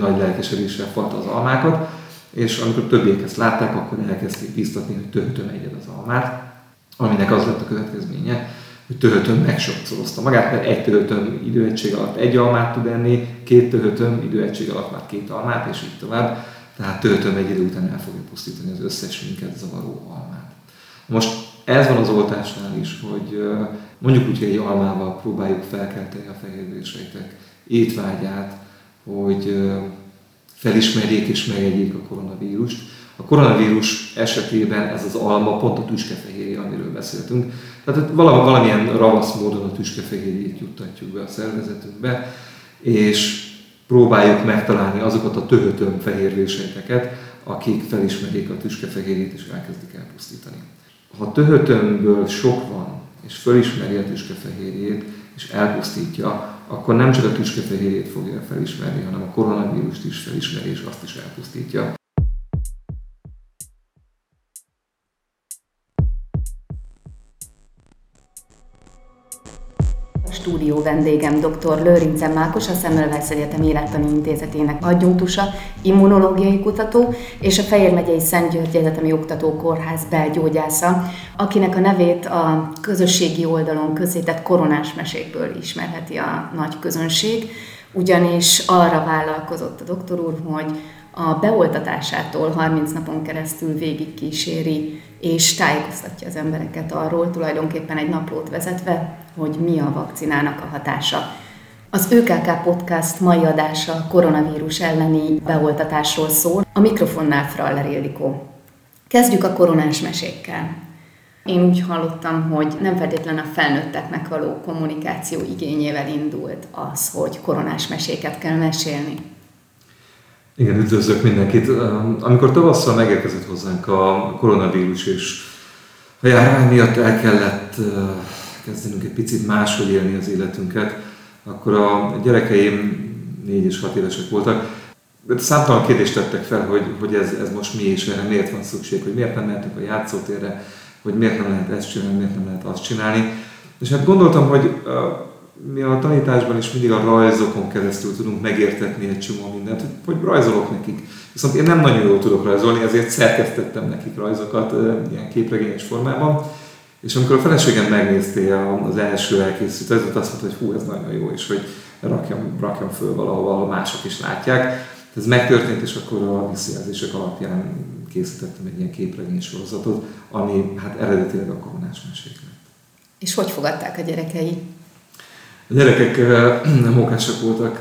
nagy lelkesedéssel falta az almákat, és amikor többiek ezt látták, akkor elkezdték bíztatni, hogy töhötöm egyed az almát, aminek az lett a következménye, hogy töhötöm megsokszorozta magát, mert egy töhötöm időegység alatt egy almát tud enni, két töhötöm időegység alatt már két almát, és így tovább. Tehát töhötöm egy idő után el fogja pusztítani az összes minket zavaró almát. Most ez van az oltásnál is, hogy mondjuk úgy, hogy egy almával próbáljuk felkelteni a fehérvérsejtek étvágyát, hogy felismerjék és megegyék a koronavírust. A koronavírus esetében ez az alma pont a tüskefehérje, amiről beszéltünk. Tehát valamilyen ravasz módon a tüskefehérjét juttatjuk be a szervezetünkbe, és próbáljuk megtalálni azokat a töhötöm fehérvésejteket, akik felismerik a tüskefehérjét és elkezdik elpusztítani. Ha töhötömből sok van, és fölismeri a tüskefehérjét, és elpusztítja, akkor nem csak a tüskefehérjét fogja felismerni, hanem a koronavírust is felismeri, és azt is elpusztítja. Stúdió vendégem dr. Lőrince Mákos, a Semmelweis Egyetem Élettani Intézetének adjunktusa, immunológiai kutató, és a Fejér megyei Szent György Egyetemi Oktató Kórház belgyógyásza, akinek a nevét a közösségi oldalon közzétett koronás mesékből ismerheti a nagy közönség, ugyanis arra vállalkozott a doktor úr, hogy a beoltatásától 30 napon keresztül végig kíséri és tájékoztatja az embereket arról, tulajdonképpen egy naplót vezetve, hogy mi a vakcinának a hatása. Az ÖKK Podcast mai adása koronavírus elleni beoltatásról szól, a mikrofonnál Fraller Ildikó. Kezdjük a koronás mesékkel. Én úgy hallottam, hogy nem feltétlenül a felnőtteknek való kommunikáció igényével indult az, hogy koronás meséket kell mesélni. Igen, üdvözlök mindenkit. Amikor tavasszal megérkezett hozzánk a koronavírus, és a járvány miatt el kellett kezdenünk egy picit máshogy élni az életünket, akkor a gyerekeim négy és hat évesek voltak, de számtalan kérdést tettek fel, hogy, hogy ez, ez most mi és erre miért van szükség, hogy miért nem mehetünk a játszótérre, hogy miért nem lehet ezt csinálni, miért nem lehet azt csinálni. És hát gondoltam, hogy mi a tanításban is mindig a rajzokon keresztül tudunk megértetni egy csomó mindent, hogy, hogy rajzolok nekik. Viszont én nem nagyon jól tudok rajzolni, ezért szerkesztettem nekik rajzokat ilyen képregényes formában. És amikor a feleségem megnézte az első elkészült rajzot, azt mondta, hogy hú, ez nagyon jó, és hogy rakjam, rakjam föl valahol, ahol mások is látják. Ez megtörtént, és akkor a visszajelzések alapján készítettem egy ilyen képregény sorozatot, ami hát eredetileg a koronás mesék lett. És hogy fogadták a gyerekei? A gyerekek nem mókásak voltak,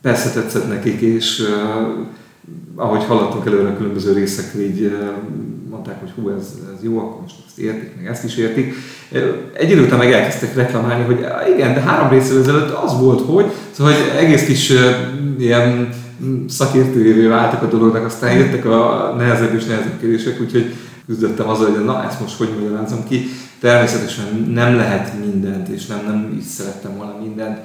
persze tetszett nekik, és ahogy haladtunk előre a különböző részekről, így mondták, hogy hú, ez, ez jó, akkor most ezt értik, meg ezt is értik. Egy idő után meg elkezdtek reklamálni, hogy igen, de három részről ezelőtt az volt, hogy, szóval hogy egész kis ilyen szakértőjévé váltak a dolognak, aztán jöttek a nehezebb és nehezebb kérdések, úgyhogy küzdöttem azzal, hogy na ezt most hogy magyarázom ki. Természetesen nem lehet mindent, és nem, nem is szerettem volna mindent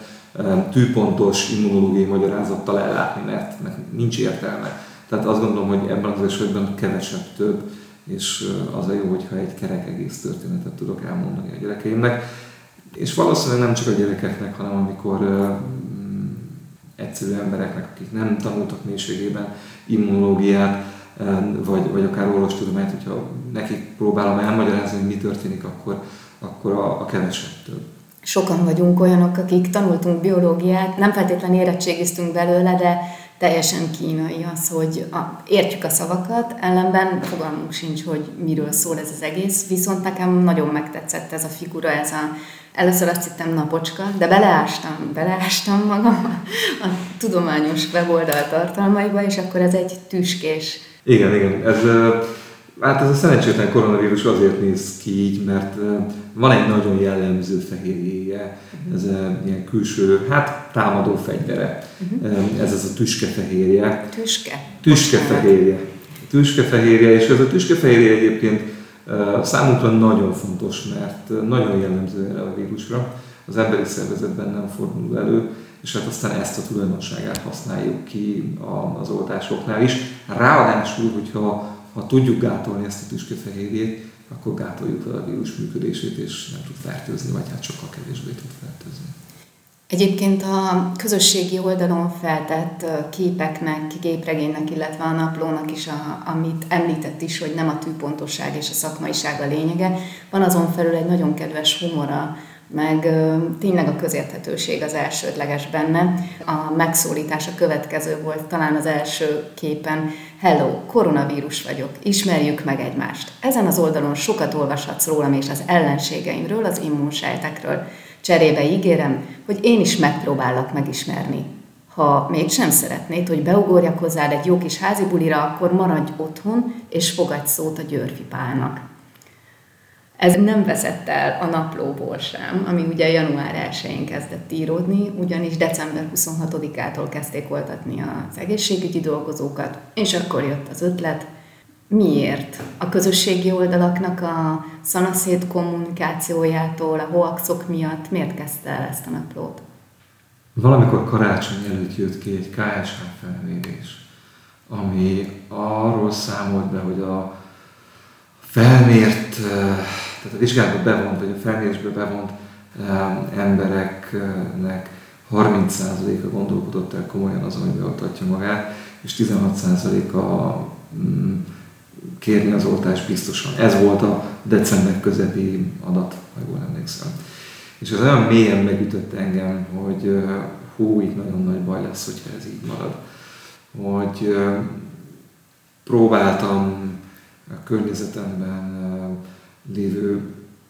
tűpontos immunológiai magyarázattal ellátni, mert, mert nincs értelme. Tehát azt gondolom, hogy ebben az esetben kevesebb több, és az a jó, hogyha egy kerek egész történetet tudok elmondani a gyerekeimnek. És valószínűleg nem csak a gyerekeknek, hanem amikor mm, egyszerű embereknek, akik nem tanultak mélységében immunológiát, vagy, vagy akár orvostudományt, hogyha nekik próbálom elmagyarázni, hogy mi történik, akkor, akkor a, a kevesebb több. Sokan vagyunk olyanok, akik tanultunk biológiát, nem feltétlenül érettségiztünk belőle, de teljesen kínai az, hogy a, értjük a szavakat, ellenben fogalmunk sincs, hogy miről szól ez az egész, viszont nekem nagyon megtetszett ez a figura, ez a Először azt hittem napocska, de beleástam, beleástam magam a, tudományos weboldal tartalmaiba, és akkor ez egy tüskés. Igen, igen. Ez, hát ez a szerencsétlen koronavírus azért néz ki így, mert van egy nagyon jellemző fehérjéje, uh-huh. ez ilyen külső, hát támadó fegyvere. Uh-huh. Ez az a tüskefehérje. Tüske? Tüskefehérje. Tüskefehérje, és ez a tüskefehérje egyébként számunkra nagyon fontos, mert nagyon jellemző erre a vírusra. Az emberi szervezetben nem fordul elő, és hát aztán ezt a tulajdonságát használjuk ki az oltásoknál is. Ráadásul, hogyha ha tudjuk gátolni ezt a tüskefehérjét, akkor gátoljuk fel a vírus működését, és nem tud fertőzni, vagy hát sokkal kevésbé tud fertőzni. Egyébként a közösségi oldalon feltett képeknek, képregénynek, illetve a naplónak is, a, amit említett is, hogy nem a tűpontosság és a szakmaiság a lényege, van azon felül egy nagyon kedves humora, meg tényleg a közérthetőség az elsődleges benne. A megszólítás a következő volt, talán az első képen. Hello, koronavírus vagyok, ismerjük meg egymást. Ezen az oldalon sokat olvashatsz rólam és az ellenségeimről, az immunsejtekről. Cserébe ígérem, hogy én is megpróbálok megismerni. Ha mégsem szeretnéd, hogy beugorjak hozzád egy jó kis házi bulira, akkor maradj otthon, és fogadj szót a Györfi Pálnak. Ez nem veszett el a naplóból sem, ami ugye január 1-én kezdett íródni, ugyanis december 26-ától kezdték oltatni az egészségügyi dolgozókat, és akkor jött az ötlet, Miért? A közösségi oldalaknak a szanaszét kommunikációjától, a hoaxok miatt miért kezdte el ezt a naplót? Valamikor karácsony előtt jött ki egy KSH felmérés, ami arról számolt be, hogy a felmért, eh, tehát a vizsgálatba bevont, vagy a felmérésbe bevont embereknek 30%-a gondolkodott el komolyan azon, hogy beoltatja magát, és 16%-a kérni az oltást biztosan. Ez volt a december közepi adat, ha jól emlékszem. És ez olyan mélyen megütött engem, hogy hú, itt nagyon nagy baj lesz, hogyha ez így marad. Hogy próbáltam a környezetemben lévő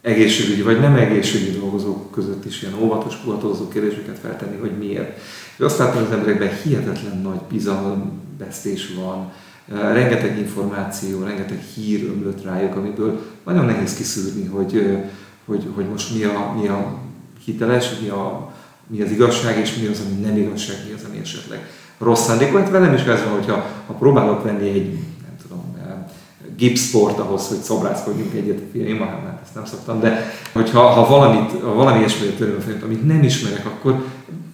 egészségügyi vagy nem egészségügyi dolgozók között is ilyen óvatos, kulatozó kérdéseket feltenni, hogy miért. És azt láttam, hogy az emberekben hihetetlen nagy bizalomvesztés van, rengeteg információ, rengeteg hír ömlött rájuk, amiből nagyon nehéz kiszűrni, hogy, hogy, hogy most mi a, mi a hiteles, mi, a, mi az igazság, és mi az, ami nem igazság, mi az, ami esetleg rossz szándékú. Hát velem is ez van, hogyha ha próbálok venni egy, gipszport ahhoz, hogy szobrászkodjunk egyet a fiaimmal, hát ezt nem szoktam, de hogyha ha valamit, ha valami ilyesmire törőm amit nem ismerek, akkor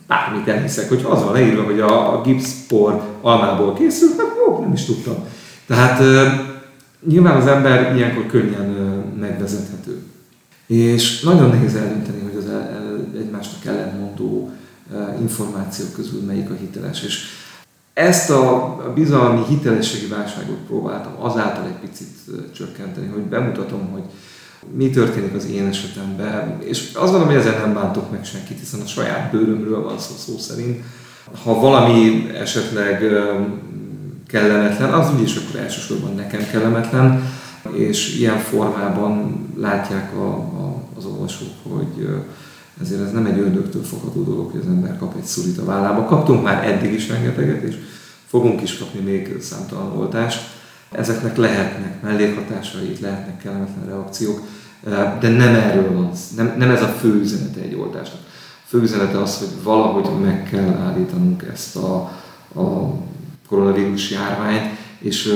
bármit elhiszek, hogy az van leírva, hogy a, a gipszpor almából készül, hát jó, nem is tudtam. Tehát nyilván az ember ilyenkor könnyen megvezethető. És nagyon nehéz eldönteni, hogy az egymásnak ellentmondó információk közül melyik a hiteles. És ezt a bizalmi hitelességi válságot próbáltam azáltal egy picit csökkenteni, hogy bemutatom, hogy mi történik az én esetemben, és azt gondolom, hogy ezzel nem bántok meg senkit, hiszen a saját bőrömről van szó, szó szerint. Ha valami esetleg kellemetlen, az úgyis akkor elsősorban nekem kellemetlen, és ilyen formában látják a, a, az olvasók, hogy ezért ez nem egy ördögtől fogható dolog, hogy az ember kap egy szurit a vállába. Kaptunk már eddig is rengeteget, és fogunk is kapni még számtalan oltást. Ezeknek lehetnek mellékhatásai, lehetnek kellemetlen reakciók, de nem erről van, nem, nem ez a fő üzenete egy oltásnak. A fő üzenete az, hogy valahogy meg kell állítanunk ezt a, a koronavírus járványt, és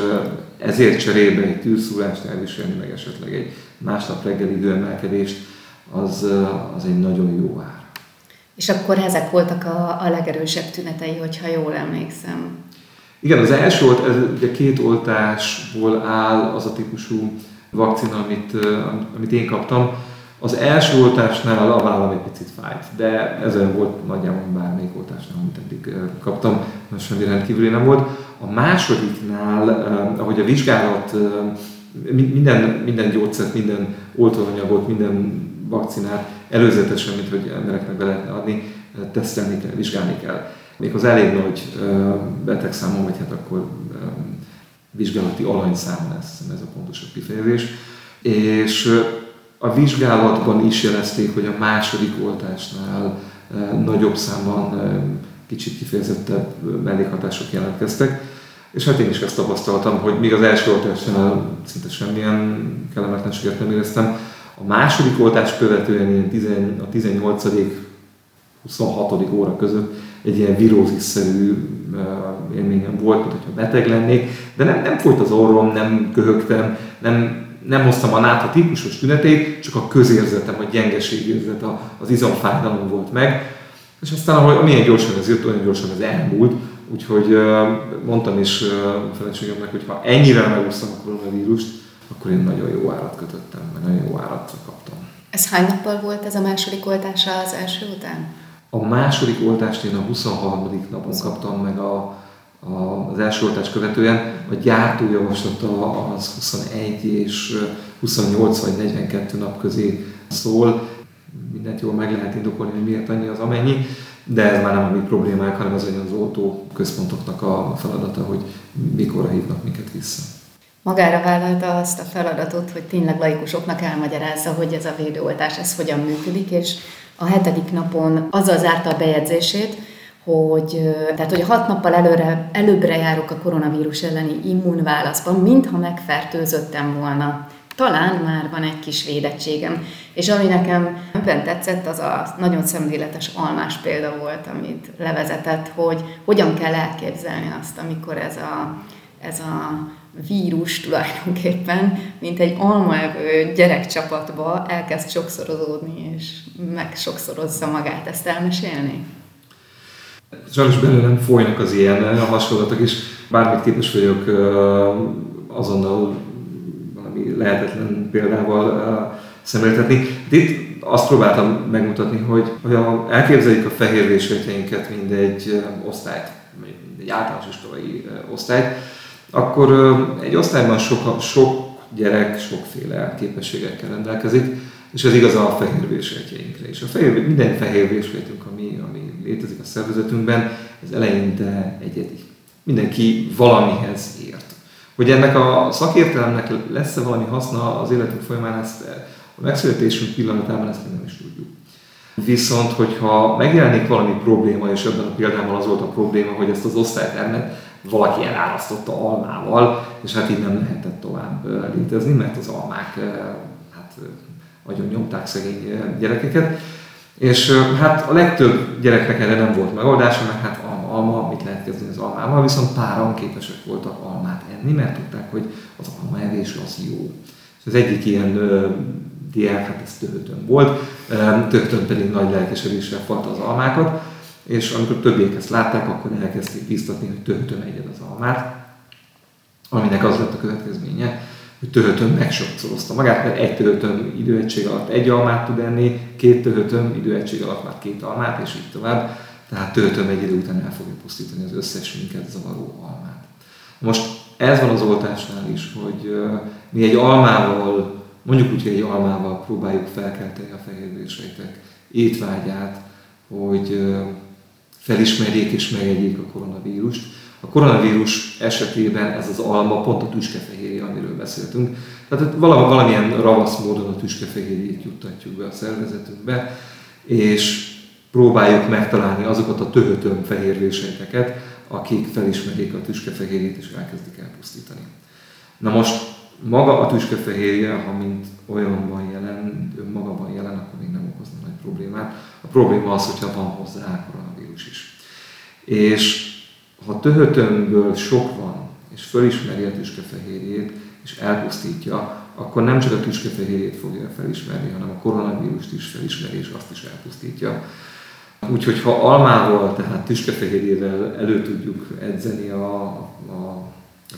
ezért cserébe egy tűrszúrást elviselni, meg esetleg egy másnap reggeli időemelkedést, az, az egy nagyon jó ár. És akkor ezek voltak a, a legerősebb tünetei, hogyha jól emlékszem. Igen, az első volt, ez ugye két oltásból áll az a típusú vakcina, amit, amit én kaptam. Az első oltásnál a vállam egy picit fájt, de ezen volt nagyjából bármelyik oltásnál, amit eddig kaptam, most semmi rendkívüli nem volt. A másodiknál, ahogy a vizsgálat minden, minden gyógyszert, minden oltóanyagot, minden vakcinát előzetesen, mint hogy embereknek be lehetne adni, tesztelni kell, vizsgálni kell. Még az elég nagy betegszámon, vagy hát akkor vizsgálati alanyszám lesz, ez a pontosabb kifejezés. És a vizsgálatban is jelezték, hogy a második oltásnál nagyobb számban kicsit kifejezettebb mellékhatások jelentkeztek. És hát én is ezt tapasztaltam, hogy még az első oltásnál szinte semmilyen kellemetlenséget nem éreztem. A második oltás követően ilyen a 18 26. óra között egy ilyen virózisszerű élményem volt, mint hogyha beteg lennék, de nem, nem folyt az orrom, nem köhögtem, nem, nem hoztam a náta típusos tünetét, csak a közérzetem, a gyengeségérzet, az izomfájdalom volt meg. És aztán, ahogy amilyen gyorsan ez jött, olyan gyorsan ez elmúlt, úgyhogy mondtam is a feleségemnek, hogy ha ennyire megúsztam a koronavírust, akkor én nagyon jó árat kötöttem, meg nagyon jó árat kaptam. Ez hány nappal volt ez a második oltása az első után? A második oltást én a 23. napon kaptam meg a, a, az első oltást követően. A gyártó javaslata az 21 és 28 vagy 42 nap közé szól. Mindent jól meg lehet indokolni, hogy miért annyi az amennyi, de ez már nem a mi problémák, hanem az, az oltó központoknak a feladata, hogy mikorra hívnak minket vissza. Magára vállalta azt a feladatot, hogy tényleg laikusoknak elmagyarázza, hogy ez a védőoltás, ez hogyan működik, és a hetedik napon azzal zárta a bejegyzését, hogy, tehát, hogy hat nappal előre, előbbre járok a koronavírus elleni immunválaszban, mintha megfertőzöttem volna. Talán már van egy kis védettségem. És ami nekem ebben tetszett, az a nagyon szemléletes almás példa volt, amit levezetett, hogy hogyan kell elképzelni azt, amikor ez a, ez a vírus tulajdonképpen, mint egy almaevő gyerekcsapatba elkezd sokszorozódni, és meg sokszorozza magát. Ezt elmesélni? Sajnos belőlem folynak az ilyen hasonlatok is. Bármit képes vagyok azonnal valami lehetetlen példával szemléltetni. Itt azt próbáltam megmutatni, hogy, hogy elképzeljük a fehér mint egy osztályt, egy általános iskolai osztályt, akkor egy osztályban sok, sok gyerek sokféle képességekkel rendelkezik, és ez igaz a fehér is. A fehér, minden fehér ami, ami létezik a szervezetünkben, ez eleinte egyedi. Mindenki valamihez ért. Hogy ennek a szakértelemnek lesz-e valami haszna az életünk folyamán, ezt a megszületésünk pillanatában ezt nem is tudjuk. Viszont, hogyha megjelenik valami probléma, és ebben a példában az volt a probléma, hogy ezt az osztálytermet valaki elárasztotta almával, és hát így nem lehetett tovább létezni, mert az almák hát, nagyon nyomták szegény gyerekeket. És hát a legtöbb gyereknek erre nem volt megoldása, mert hát alma, alma, mit lehet kezdeni az almával, viszont páran képesek voltak almát enni, mert tudták, hogy az alma evés az jó. És az egyik ilyen diák, hát ez töhötön volt, töhötön pedig nagy lelkesedéssel falta az almákat, és amikor többiek ezt látták, akkor elkezdték biztatni, hogy töhötön egyed az almát, aminek az lett a következménye, hogy töhötön megsokszorozta magát, mert egy töhötön időegység alatt egy almát tud enni, két töhötön időegység alatt már két almát, és így tovább. Tehát töhötön egy idő után el fogja pusztítani az összes minket zavaró almát. Most ez van az oltásnál is, hogy mi egy almával, mondjuk úgy, hogy egy almával próbáljuk felkelteni a fehérvérsejtek étvágyát, hogy felismerjék és megegyék a koronavírust. A koronavírus esetében ez az alma pont a tüskefehérje, amiről beszéltünk. Tehát valamilyen ravasz módon a tüskefehérjét juttatjuk be a szervezetünkbe, és próbáljuk megtalálni azokat a töhötön fehérvésejteket, akik felismerik a tüskefehérjét és elkezdik elpusztítani. Na most maga a tüskefehérje, ha mint olyan van jelen, önmagában jelen, akkor még nem okozna nagy problémát. A probléma az, hogyha van hozzá koronavírus is. És ha töhötömből sok van, és fölismeri a tüskefehérjét, és elpusztítja, akkor nem csak a tüskefehérjét fogja felismerni, hanem a koronavírust is felismeri, és azt is elpusztítja. Úgyhogy ha almával, tehát tüskefehérjével elő tudjuk edzeni a, a, a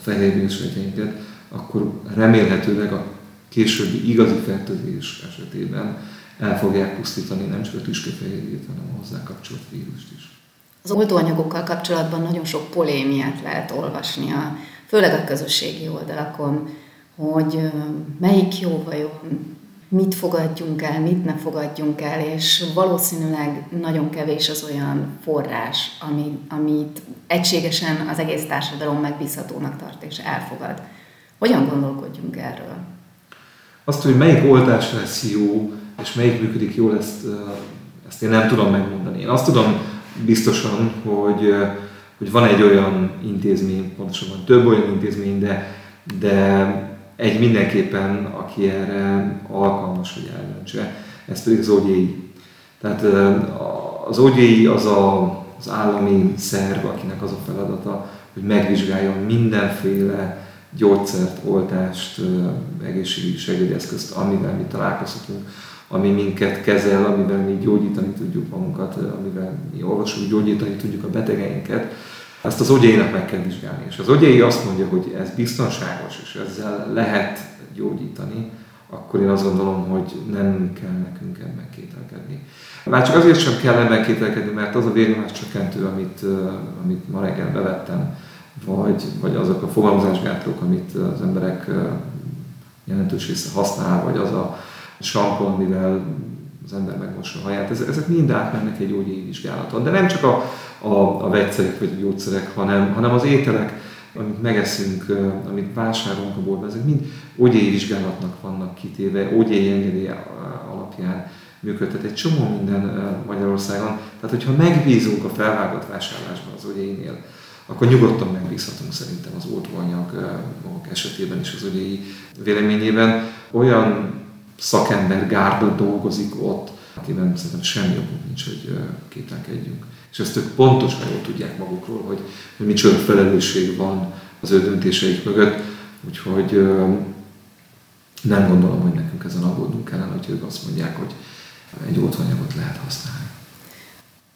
akkor remélhetőleg a későbbi igazi fertőzés esetében el fogják pusztítani nem csak a tüskefehérjét, hanem a hozzá kapcsolt vírust is. Az oltóanyagokkal kapcsolatban nagyon sok polémiát lehet olvasni, a, főleg a közösségi oldalakon, hogy melyik jó vajon, mit fogadjunk el, mit ne fogadjunk el, és valószínűleg nagyon kevés az olyan forrás, ami, amit egységesen az egész társadalom megbízhatónak tart és elfogad. Hogyan gondolkodjunk erről? Azt, hogy melyik oltás lesz jó, és melyik működik jól, ezt, ezt én nem tudom megmondani. Én azt tudom biztosan, hogy, hogy van egy olyan intézmény, pontosabban több olyan intézmény, de, de egy mindenképpen, aki erre alkalmas, hogy eldöntse, ez pedig az OGI. Tehát az OGI az a, az állami szerv, akinek az a feladata, hogy megvizsgáljon mindenféle gyógyszert, oltást, egészségügyi segélyeszközt, amivel mi találkozhatunk, ami minket kezel, amivel mi gyógyítani tudjuk magunkat, amivel mi orvosok gyógyítani tudjuk a betegeinket, ezt az ogyéinak meg kell vizsgálni. És az ogyéi azt mondja, hogy ez biztonságos, és ezzel lehet gyógyítani, akkor én azt gondolom, hogy nem kell nekünk ebben kételkedni. Már csak azért sem kell ebben kételkedni, mert az a vérnyomás csökkentő, amit, amit ma reggel bevettem, vagy, vagy azok a fogalmazásgátlók, amit az emberek jelentős része használ, vagy az a sampon, amivel az ember megmossa a haját, ezek mind átmennek egy gyógyi vizsgálaton. De nem csak a, a, a vegyszerek vagy a gyógyszerek, hanem, hanem az ételek, amit megeszünk, amit vásárolunk a boltban, ezek mind ógyéi vizsgálatnak vannak kitéve, ógyéi engedély alapján működtet egy csomó minden Magyarországon. Tehát, hogyha megbízunk a felvágott vásárlásban az ógyéinél, akkor nyugodtan megbízhatunk szerintem az oltóanyag esetében is az ógyéi véleményében. Olyan szakember gárda dolgozik ott, akiben szerintem semmi okunk nincs, hogy kételkedjünk. És ezt ők pontosan jól tudják magukról, hogy, hogy micsoda felelősség van az ő döntéseik mögött, úgyhogy nem gondolom, hogy nekünk ezen aggódnunk kellene, hogy ők azt mondják, hogy egy oltóanyagot lehet használni.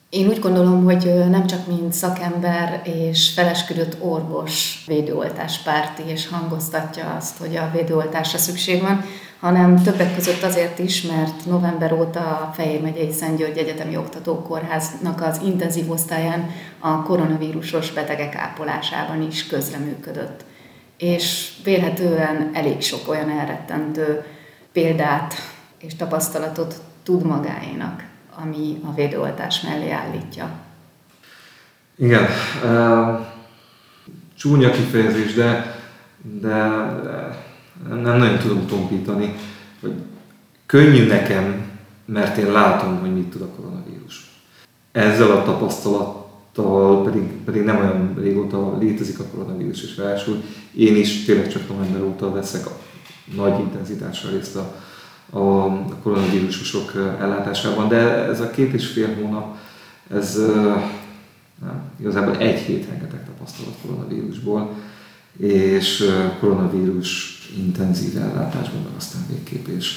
Én úgy gondolom, hogy nem csak mint szakember és felesküdött orvos védőoltás párti és hangoztatja azt, hogy a védőoltásra szükség van, hanem többek között azért is, mert november óta a Fejér megyei Szent György Egyetemi Oktatókórháznak az intenzív osztályán a koronavírusos betegek ápolásában is közreműködött. És vélhetően elég sok olyan elrettentő példát és tapasztalatot tud magáénak, ami a védőoltás mellé állítja. Igen, csúnya kifejezés, de, de, nem nagyon tudom tompítani, hogy könnyű nekem, mert én látom, hogy mit tud a koronavírus. Ezzel a tapasztalattal pedig, pedig nem olyan régóta létezik a koronavírus, és ráadásul én is tényleg csak november óta veszek a nagy intenzitással részt a, a koronavírusosok ellátásában, de ez a két és fél hónap, ez nem, igazából egy hét rengeteg tapasztalat koronavírusból, és koronavírus intenzív ellátásban, meg aztán végképp, és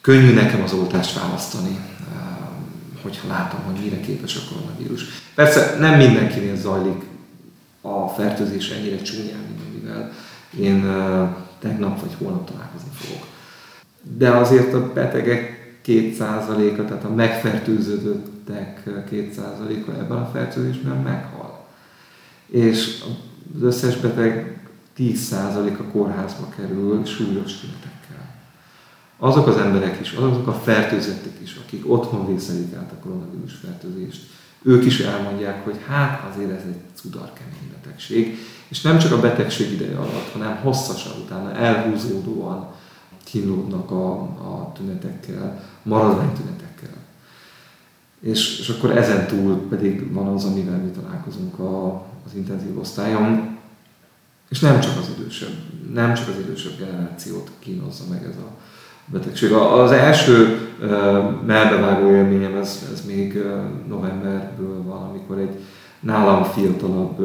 könnyű nekem az oltást választani, hogyha látom, hogy mire képes a koronavírus. Persze nem mindenkinél zajlik a fertőzés ennyire csúnyán, mint amivel én tegnap vagy holnap találkozni fogok. De azért a betegek 2%-a, tehát a megfertőződöttek 2%-a ebben a fertőzésben meghal. És az összes beteg 10% a kórházba kerül súlyos tünetekkel. Azok az emberek is, azok a fertőzettek is, akik otthon vészelik át a koronavírus fertőzést, ők is elmondják, hogy hát azért ez egy cudarkemény betegség, és nem csak a betegség ideje alatt, hanem hosszasan utána elhúzódóan kínlódnak a, a tünetekkel, maradvány tünetekkel. És, és akkor ezen túl pedig van az, amivel mi találkozunk a, az intenzív osztályon, és nem csak az idősebb, nem csak az idősebb generációt kínozza meg ez a betegség. Az első melbevágó élményem, ez, ez még novemberből van, amikor egy nálam fiatalabb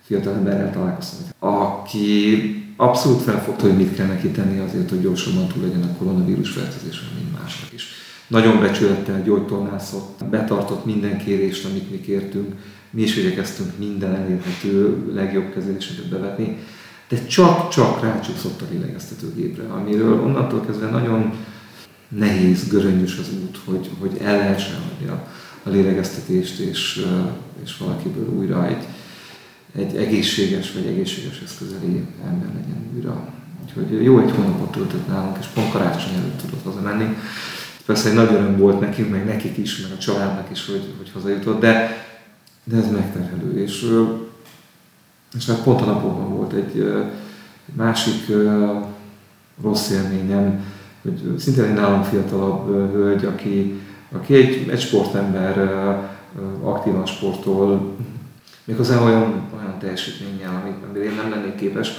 fiatal emberrel találkoztam, aki abszolút felfogta, hogy mit kell neki tenni azért, hogy gyorsabban túl legyen a koronavírus fertőzésen, mint másnak is. Nagyon becsülettel gyógytornászott, betartott minden kérést, amit mi kértünk, mi is igyekeztünk minden elérhető legjobb kezeléseket bevetni, de csak-csak rácsúszott a lélegeztetőgépre, amiről onnantól kezdve nagyon nehéz, göröngyös az út, hogy, hogy el lehessen adni a, a lélegeztetést, és, és valakiből újra egy, egy egészséges vagy egészséges eszközeli ember legyen újra. Úgyhogy jó egy hónapot töltött nálunk, és pont karácsony előtt tudott hazamenni. Persze egy nagy öröm volt nekünk, meg nekik is, meg a családnak is, hogy, hogy hazajutott, de de ez megterhelő. És, és hát pont a napokban volt egy, egy másik rossz élményem, hogy szintén egy nálam fiatalabb hölgy, aki, aki egy, egy sportember, aktívan sportol, méghozzá olyan, olyan teljesítménnyel, amit, amire én nem lennék képes.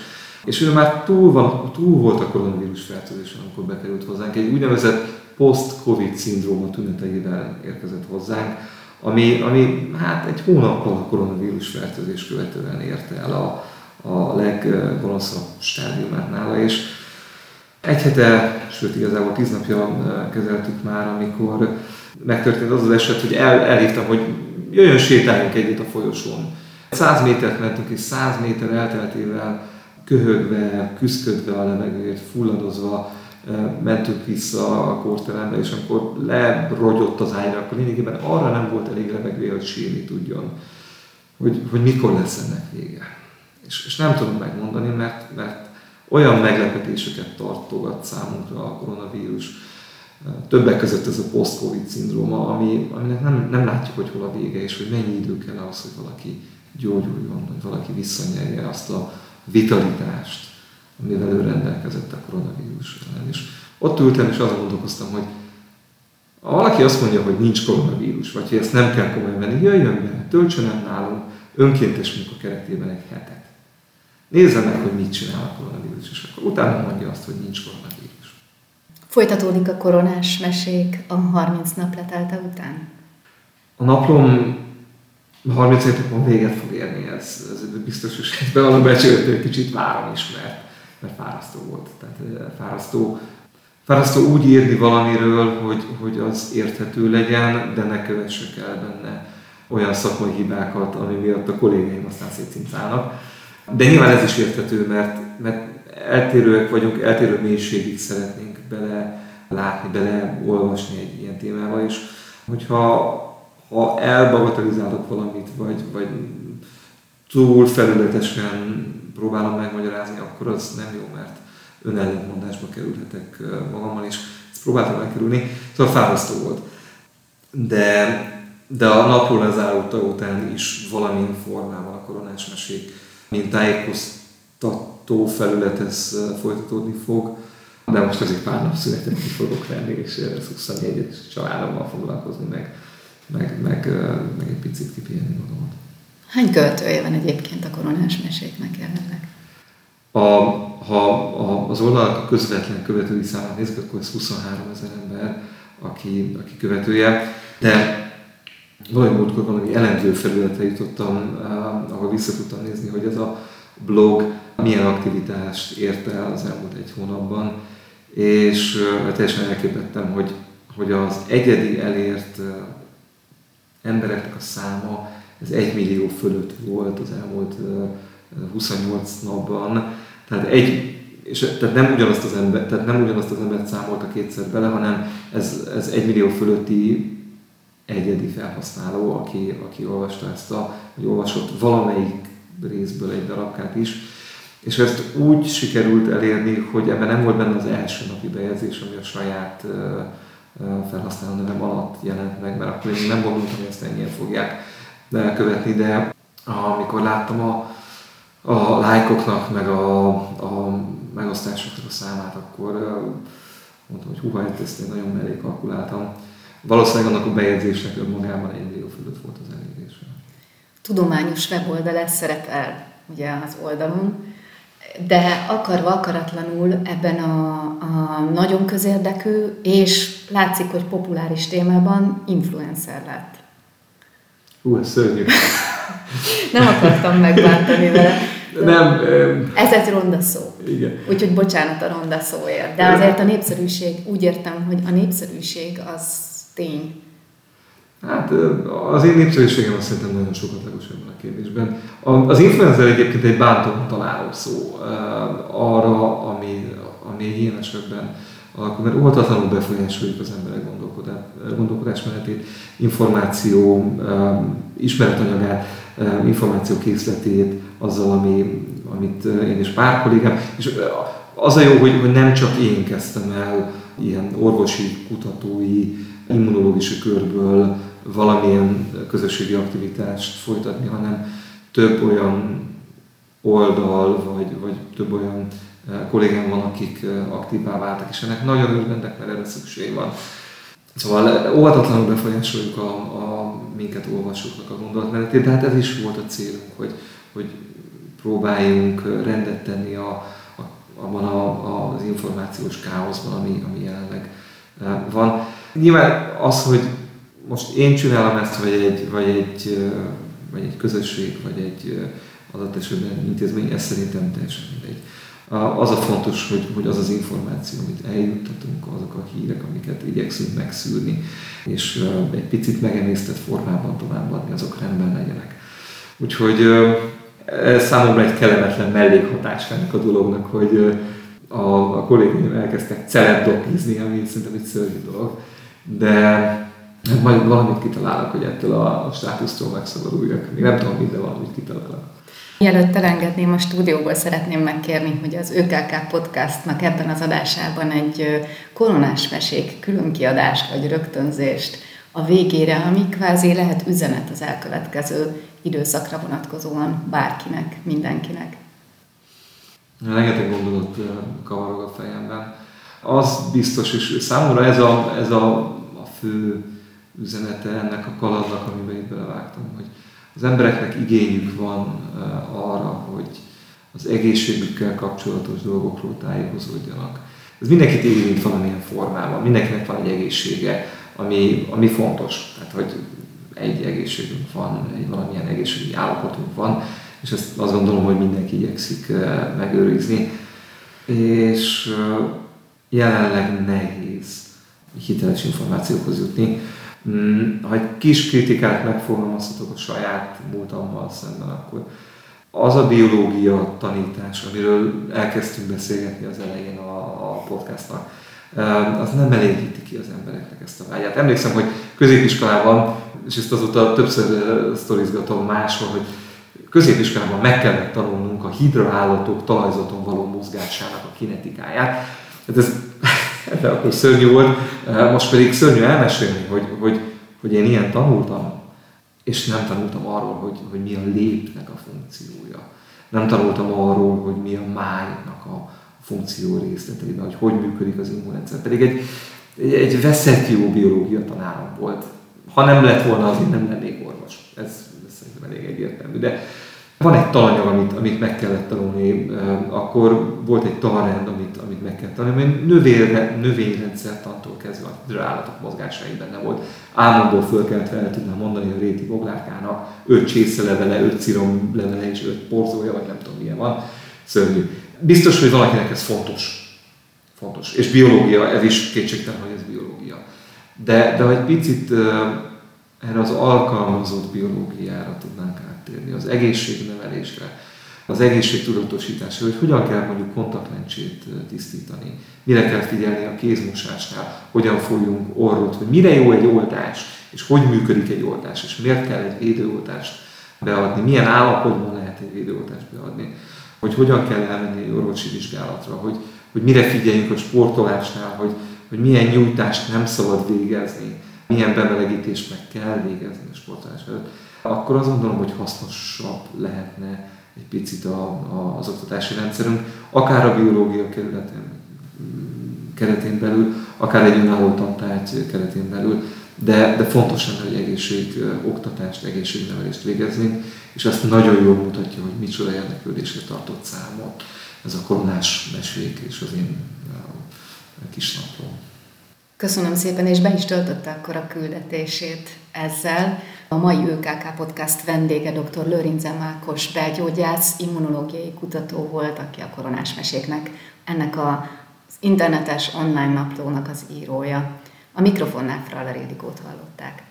És ő már túl, van, túl volt a koronavírus fertőzésen, amikor bekerült hozzánk. Egy úgynevezett post-covid szindróma tüneteivel érkezett hozzánk, ami, ami hát egy hónappal a koronavírus fertőzés követően érte el a, a leggonoszabb stádiumát nála, és egy hete, sőt igazából tíz napja kezeltük már, amikor megtörtént az az eset, hogy el, elhívtam, hogy jöjjön sétáljunk együtt a folyosón. 100 métert mentünk, és 100 méter elteltével köhögve, küzdködve a levegőért, fulladozva mentünk vissza a kórterembe, és amikor lerogyott az ágyra, akkor lényegében arra nem volt elég levegője, hogy sírni tudjon, hogy, hogy mikor lesz ennek vége. És, és nem tudom megmondani, mert, mert olyan meglepetéseket tartogat számunkra a koronavírus, többek között ez a post-covid szindróma, ami, aminek nem, nem látjuk, hogy hol a vége, és hogy mennyi idő kell ahhoz, hogy valaki gyógyuljon, hogy valaki visszanyerje azt a vitalitást, amivel ő rendelkezett a koronavírus ellen. És ott ültem, és azon gondolkoztam, hogy ha valaki azt mondja, hogy nincs koronavírus, vagy hogy ezt nem kell komolyan venni, jöjjön be, töltsön el nálunk önkéntes munka keretében egy hetet. Nézze meg, hogy mit csinál a koronavírus, és akkor utána mondja azt, hogy nincs koronavírus. Folytatódik a koronás mesék a 30 nap letelte után? A naplom 30 napon véget fog érni, ez, ez biztos, hogy bevallom becsültő, kicsit várom is, mert, mert fárasztó volt. Tehát fárasztó, fárasztó úgy írni valamiről, hogy, hogy az érthető legyen, de ne kövessek el benne olyan szakmai hibákat, ami miatt a kollégáim aztán szétcincálnak. De nyilván ez is érthető, mert, mert eltérőek vagyunk, eltérő mélységig szeretnénk bele látni, bele olvasni egy ilyen témába, és hogyha ha elbagatelizálok valamit, vagy, vagy túl felületesen próbálom megmagyarázni, akkor az nem jó, mert önellentmondásba kerülhetek magammal, és ezt próbáltam elkerülni, szóval fárasztó volt. De, de a napról lezárulta után is valamilyen formában a koronás mesék, mint tájékoztató felület ez folytatódni fog. De most azért pár nap szünetet ki fogok venni, és 21 családommal foglalkozni, meg meg, meg, meg egy picit kipihenni magamat. Hány költője van egyébként a koronás meséknek jelenleg? A, ha a, az oldalak a közvetlen követői számát nézzük, akkor ez 23 ezer ember, aki, aki követője, de valahogy múltkor valami elemző felületre jutottam, ahol vissza tudtam nézni, hogy ez a blog milyen aktivitást ért el az elmúlt egy hónapban, és teljesen elképettem, hogy, hogy az egyedi elért embereknek a száma, ez 1 millió fölött volt az elmúlt 28 napban. Tehát egy, és tehát nem ugyanazt az ember, tehát nem ugyanazt az embert számolta kétszer bele, hanem ez, ez 1 millió fölötti egyedi felhasználó, aki, aki olvasta ezt a, vagy olvasott valamelyik részből egy darabkát is. És ezt úgy sikerült elérni, hogy ebben nem volt benne az első napi bejegyzés, ami a saját felhasználó nevem alatt jelent meg, mert akkor én nem gondoltam, hogy ezt ennyien fogják elkövetni, de amikor láttam a, a lájkoknak, meg a, a megosztásoknak a számát, akkor mondtam, hogy húha, ezt én nagyon mellé kalkuláltam. Valószínűleg annak a bejegyzésnek önmagában egy millió fölött volt az elérése. Tudományos weboldal szerepel ugye az oldalon, de akarva akaratlanul ebben a, a nagyon közérdekű és látszik, hogy populáris témában influencer lett. Hú, ez szörnyű. Nem akartam megbántani vele. Nem. Ez egy ronda szó. Igen. Úgyhogy bocsánat a ronda szóért. De azért a népszerűség, úgy értem, hogy a népszerűség az tény. Hát az én népszerűségem azt szerintem nagyon sokat ebben a kérdésben. Az influencer egyébként egy bántó találó szó arra, ami, ami egy ilyen esetben alakul, mert óvatatlanul befolyásoljuk az emberek gondolkodásmenetét, információ, ismeretanyagát, információ készletét, azzal, ami, amit én és pár kollégám, és az a jó, hogy nem csak én kezdtem el ilyen orvosi, kutatói, immunológiai körből valamilyen közösségi aktivitást folytatni, hanem több olyan oldal, vagy, vagy több olyan eh, kollégám van, akik eh, aktívá váltak, és ennek nagyon örvendek, mert erre szükség van. Szóval eh, óvatatlanul befolyásoljuk a, a minket olvasóknak a gondolatmenetét, de hát ez is volt a célunk, hogy, hogy próbáljunk rendet tenni a, a, abban a, az információs káoszban, ami, ami jelenleg van. Nyilván az, hogy most én csinálom ezt, vagy egy, vagy egy, vagy egy közösség, vagy egy adott esetben intézmény, ez szerintem teljesen mindegy. Az a fontos, hogy, hogy az az információ, amit eljuttatunk, azok a hírek, amiket igyekszünk megszűrni, és egy picit megemésztett formában továbbadni, azok rendben legyenek. Úgyhogy Ez számomra egy kellemetlen mellékhatás ennek a dolognak, hogy a, a kollégáim elkezdtek celebdokizni, ami szerintem egy szörnyű dolog. De majd valamit kitalálok, hogy ettől a, a státusztól megszabaduljak. Még nem tudom, minden valamit kitalálok. Mielőtt elengedném a stúdióból, szeretném megkérni, hogy az ÖKK podcastnak ebben az adásában egy koronás mesék különkiadást vagy rögtönzést a végére, ami kvázi lehet üzenet az elkövetkező időszakra vonatkozóan bárkinek, mindenkinek. Rengeteg gondolat kavarog a fejemben. Az biztos, és számomra ez a, ez a, a fő üzenete ennek a kalandnak, amiben itt belevágtam, hogy az embereknek igényük van arra, hogy az egészségükkel kapcsolatos dolgokról tájékozódjanak. Ez mindenkit érint valamilyen formában, mindenkinek van egy egészsége, ami, ami fontos. Tehát, hogy egy egészségünk van, egy valamilyen egészségi állapotunk van, és ezt azt gondolom, hogy mindenki igyekszik megőrizni. És jelenleg nehéz hiteles információkhoz jutni. Mm, ha egy kis kritikát megfogalmazhatok a saját múltammal szemben, akkor az a biológia tanítás, amiről elkezdtünk beszélgetni az elején a, a podcastnak, az nem elégíti ki az embereknek ezt a vágyát. Emlékszem, hogy középiskolában, és ezt azóta többször sztorizgatom máshol, hogy középiskolában meg kellett tanulnunk a hidraállatok talajzaton való mozgásának a kinetikáját. Hát ez de akkor szörnyű volt, most pedig szörnyű elmesélni, hogy, hogy, hogy én ilyen tanultam, és nem tanultam arról, hogy, hogy mi a lépnek a funkciója. Nem tanultam arról, hogy mi a májnak a funkció részleteiben, hogy hogy működik az immunrendszer. Pedig egy, egy, egy veszett jó biológia tanárom volt. Ha nem lett volna, azért nem lennék orvos. Ez, ez szerintem elég egyértelmű. De van egy talanyag, amit, amit meg kellett tanulni, akkor volt egy tanrend, amit, amit meg kellett tanulni, mert növényre, növényrendszertantól kezdve a állatok mozgásai benne volt. Álmodból föl kellett fel tudnám mondani a réti boglárkának, öt csészelevele, öt cirom levele és öt porzója, vagy nem tudom milyen van. Szörnyű. Biztos, hogy valakinek ez fontos. Fontos. És biológia, ez is kétségtelen, hogy ez biológia. De, de egy picit erre az alkalmazott biológiára tudnánk áttérni, az egészségnevelésre, az egészségtudatosításra, hogy hogyan kell mondjuk kontaktlencsét tisztítani, mire kell figyelni a kézmosásnál, hogyan folyunk orrot, hogy mire jó egy oltás, és hogy működik egy oltás, és miért kell egy védőoltást beadni, milyen állapotban lehet egy védőoltást beadni, hogy hogyan kell elmenni egy orvosi vizsgálatra, hogy, hogy mire figyeljünk a sportolásnál, hogy, hogy milyen nyújtást nem szabad végezni, milyen bemelegítést meg kell végezni a sportolás előtt, akkor azt gondolom, hogy hasznosabb lehetne egy picit a, a, az oktatási rendszerünk, akár a biológia keretén, keretén belül, akár egy önálló tantárgy keretén belül, de, de fontos lenne, hogy egészség oktatást, egészségnevelést végezni, és ezt nagyon jól mutatja, hogy micsoda érdeklődésre tartott számot ez a koronás mesék és az én kis naplom. Köszönöm szépen, és be is töltötte akkor a küldetését ezzel. A mai ÖKK Podcast vendége dr. Lőrince Mákos belgyógyász, immunológiai kutató volt, aki a koronás meséknek ennek az internetes online naplónak az írója. A mikrofonnál Fraller Ildikót hallották.